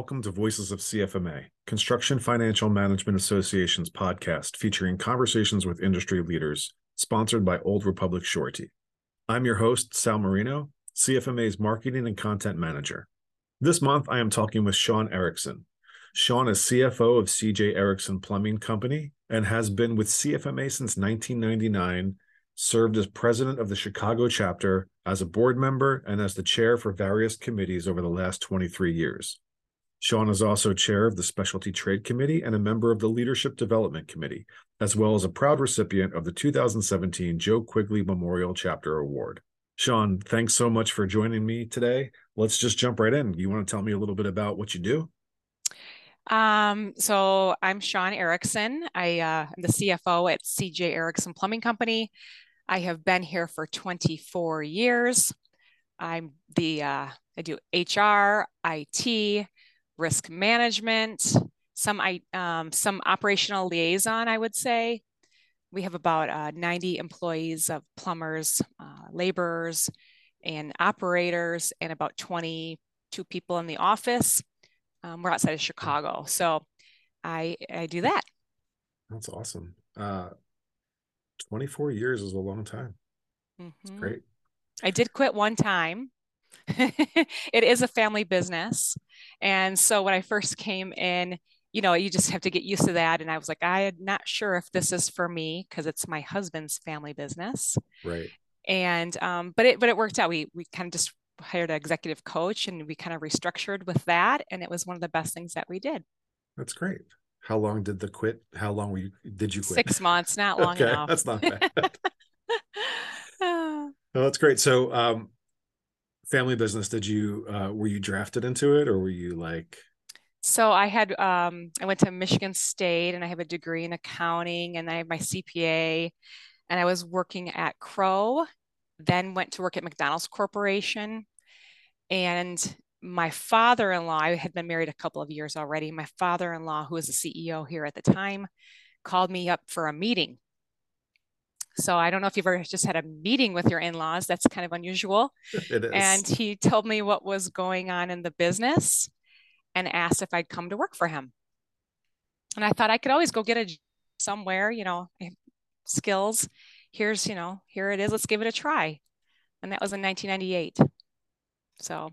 welcome to Voices of CFMA, Construction Financial Management Association's podcast featuring conversations with industry leaders, sponsored by Old Republic Surety. I'm your host, Sal Marino, CFMA's Marketing and Content Manager. This month, I am talking with Shawn Erickson. Shawn is CFO of CJ Erickson Plumbing Company and has been with CFMA since 1999 served as president of the Chicago chapter, as a board member, and as the chair for various committees over the last 23 years. Shawn is also chair of the Specialty Trade Committee and a member of the Leadership Development Committee, as well as a proud recipient of the 2017 Joe Quigley Memorial Chapter Award. Shawn, thanks so much for joining me today. Let's just jump right in. You want to tell me a little bit about what you do? Um, so I'm Shawn Erickson. I uh, am the CFO at CJ Erickson Plumbing Company. I have been here for 24 years. I'm the, uh, I do HR, IT, risk management, some, um, some operational liaison, I would say. We have about uh, 90 employees of plumbers, uh, laborers, and operators, and about 22 people in the office. Um, we're outside of Chicago. So I, I do that. That's awesome. Uh, 24 years is a long time. Mm-hmm. great. I did quit one time. it is a family business. And so when I first came in, you know, you just have to get used to that. And I was like, I am not sure if this is for me because it's my husband's family business. Right. And um, but it but it worked out. We we kind of just hired an executive coach and we kind of restructured with that. And it was one of the best things that we did. That's great. How long did the quit? How long were you? Did you quit? Six months, not long okay, enough. That's not bad. oh, that's great. So, um, family business. Did you uh, were you drafted into it, or were you like? So I had um, I went to Michigan State, and I have a degree in accounting, and I have my CPA, and I was working at Crowe. Then went to work at McDonald's Corporation, and my father-in-law i had been married a couple of years already my father-in-law who was the ceo here at the time called me up for a meeting so i don't know if you've ever just had a meeting with your in-laws that's kind of unusual. It is. and he told me what was going on in the business and asked if i'd come to work for him. And i thought i could always go get a somewhere you know skills. Here's you know here it is let's give it a try. And that was in 1998 so.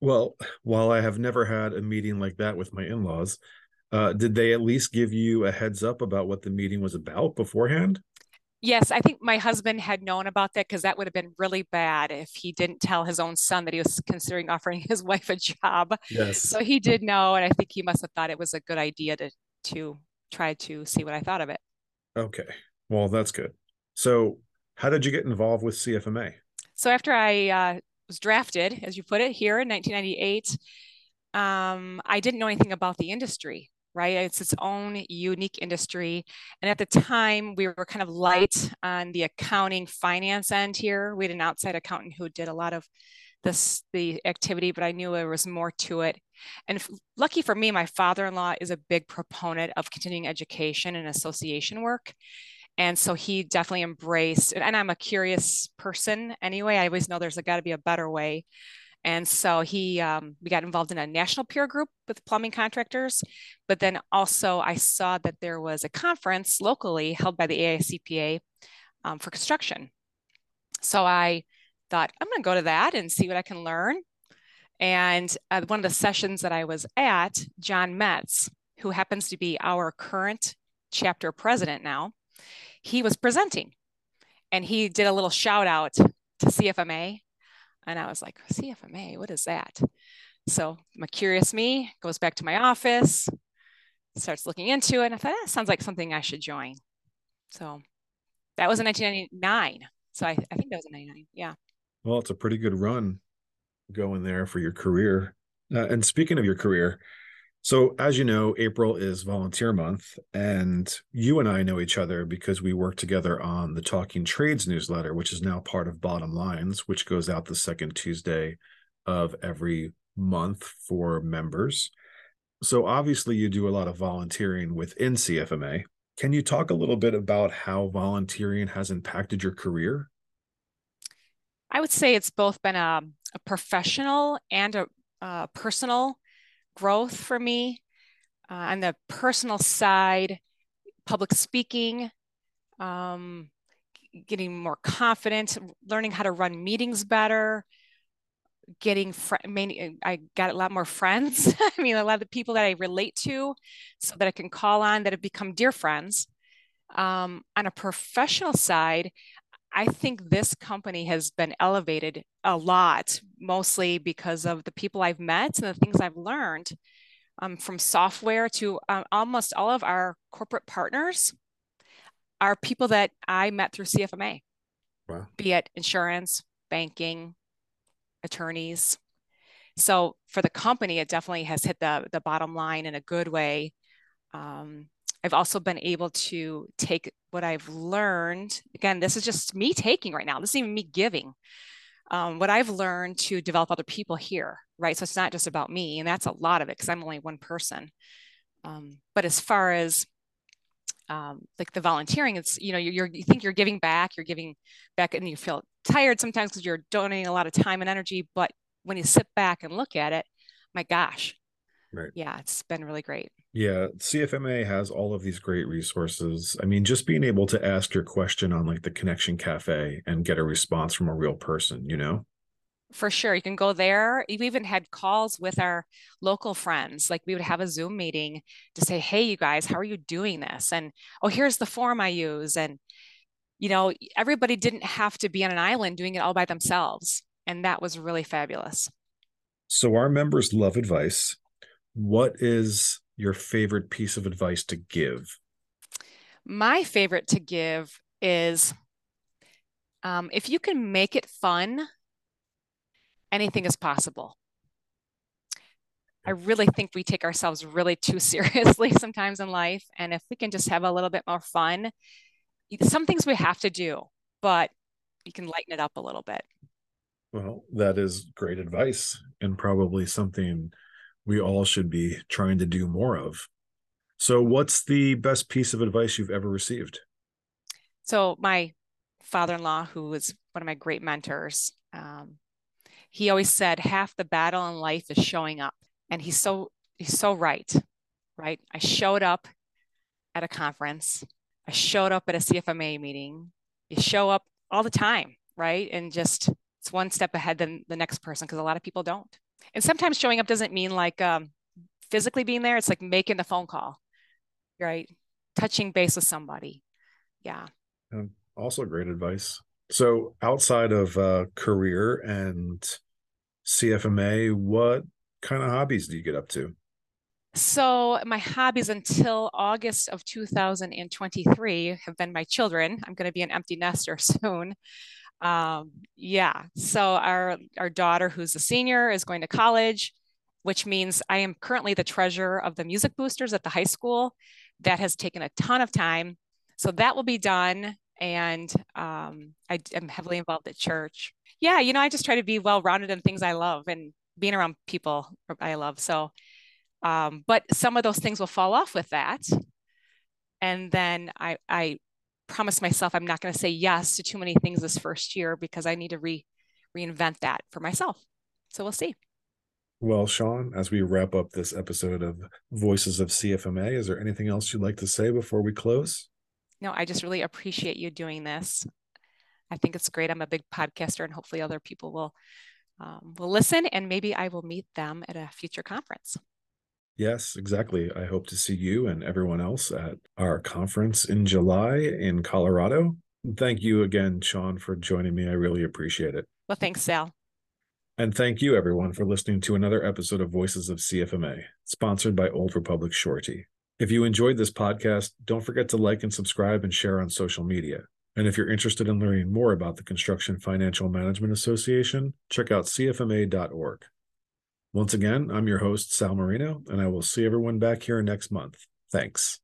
Well, while I have never had a meeting like that with my in laws, uh, did they at least give you a heads up about what the meeting was about beforehand? Yes, I think my husband had known about that because that would have been really bad if he didn't tell his own son that he was considering offering his wife a job. Yes. So he did know, and I think he must have thought it was a good idea to to try to see what I thought of it. Okay. Well, that's good. So, how did you get involved with CFMA? So after I uh, was drafted, as you put it, here in 1998. Um, I didn't know anything about the industry, right? It's its own unique industry. And at the time, we were kind of light on the accounting finance end here. We had an outside accountant who did a lot of this the activity, but I knew there was more to it. And lucky for me, my father-in-law is a big proponent of continuing education and association work. And so he definitely embraced, and I'm a curious person anyway. I always know there's got to be a better way. And so he, um, we got involved in a national peer group with plumbing contractors. But then also, I saw that there was a conference locally held by the AICPA um, for construction. So I thought, I'm going to go to that and see what I can learn. And uh, one of the sessions that I was at, John Metz, who happens to be our current chapter president now, he was presenting and he did a little shout out to CFMA. And I was like, CFMA, what is that? So my curious me goes back to my office, starts looking into it. And I thought, that sounds like something I should join. So that was in 1999. So I, I think that was in 99. Yeah. Well, it's a pretty good run going there for your career. Uh, and speaking of your career, so, as you know, April is volunteer month, and you and I know each other because we work together on the Talking Trades newsletter, which is now part of Bottom Lines, which goes out the second Tuesday of every month for members. So, obviously, you do a lot of volunteering within CFMA. Can you talk a little bit about how volunteering has impacted your career? I would say it's both been a, a professional and a, a personal growth for me uh, on the personal side, public speaking, um, getting more confident, learning how to run meetings better, getting fr- many, I got a lot more friends. I mean, a lot of the people that I relate to, so that I can call on that have become dear friends. Um, on a professional side, I think this company has been elevated a lot, mostly because of the people I've met and the things I've learned um, from software to um, almost all of our corporate partners are people that I met through CFMA, wow. be it insurance, banking, attorneys. So for the company, it definitely has hit the, the bottom line in a good way. Um, I've also been able to take what I've learned. Again, this is just me taking right now. This isn't even me giving. Um, what I've learned to develop other people here, right? So it's not just about me, and that's a lot of it because I'm only one person. Um, but as far as um, like the volunteering, it's you know you're, you're, you think you're giving back, you're giving back, and you feel tired sometimes because you're donating a lot of time and energy. But when you sit back and look at it, my gosh, right? Yeah, it's been really great. Yeah, CFMA has all of these great resources. I mean, just being able to ask your question on like the Connection Cafe and get a response from a real person, you know? For sure. You can go there. We even had calls with our local friends. Like we would have a Zoom meeting to say, hey, you guys, how are you doing this? And oh, here's the form I use. And, you know, everybody didn't have to be on an island doing it all by themselves. And that was really fabulous. So our members love advice. What is your favorite piece of advice to give? My favorite to give is um, if you can make it fun, anything is possible. I really think we take ourselves really too seriously sometimes in life. And if we can just have a little bit more fun, some things we have to do, but you can lighten it up a little bit. Well, that is great advice and probably something we all should be trying to do more of. So, what's the best piece of advice you've ever received? So, my father in law, who was one of my great mentors, um, he always said, half the battle in life is showing up. And he's so, he's so right, right? I showed up at a conference, I showed up at a CFMA meeting. You show up all the time, right? And just it's one step ahead than the next person because a lot of people don't and sometimes showing up doesn't mean like um, physically being there. It's like making the phone call, right? Touching base with somebody. Yeah. And also great advice. So outside of uh, career and CFMA, what kind of hobbies do you get up to? So my hobbies until August of 2023 have been my children. I'm going to be an empty nester soon um, yeah so our our daughter who's a senior is going to college which means i am currently the treasurer of the music boosters at the high school. That has taken a ton of time. So that will be done and um, I am heavily involved at church. Yeah you know i just try to be well rounded in things i love and being around people i love. So um, but some of those things will fall off with that. And then i i promised myself I'm not going to say yes to too many things this first year because I need to re reinvent that for myself. So we'll see. Well, Shawn, as we wrap up this episode of Voices of CFMA, is there anything else you'd like to say before we close? No, I just really appreciate you doing this. I think it's great. I'm a big podcaster, and hopefully, other people will um, will listen, and maybe I will meet them at a future conference. Yes, exactly. I hope to see you and everyone else at our conference in July in Colorado. Thank you again, Shawn, for joining me. I really appreciate it. Well, thanks, Sal. And thank you, everyone, for listening to another episode of Voices of CFMA, sponsored by Old Republic Surety. If you enjoyed this podcast, don't forget to like and subscribe and share on social media. And if you're interested in learning more about the Construction Financial Management Association, check out cfma.org. Once again, I'm your host, Sal Marino, and I will see everyone back here next month. Thanks.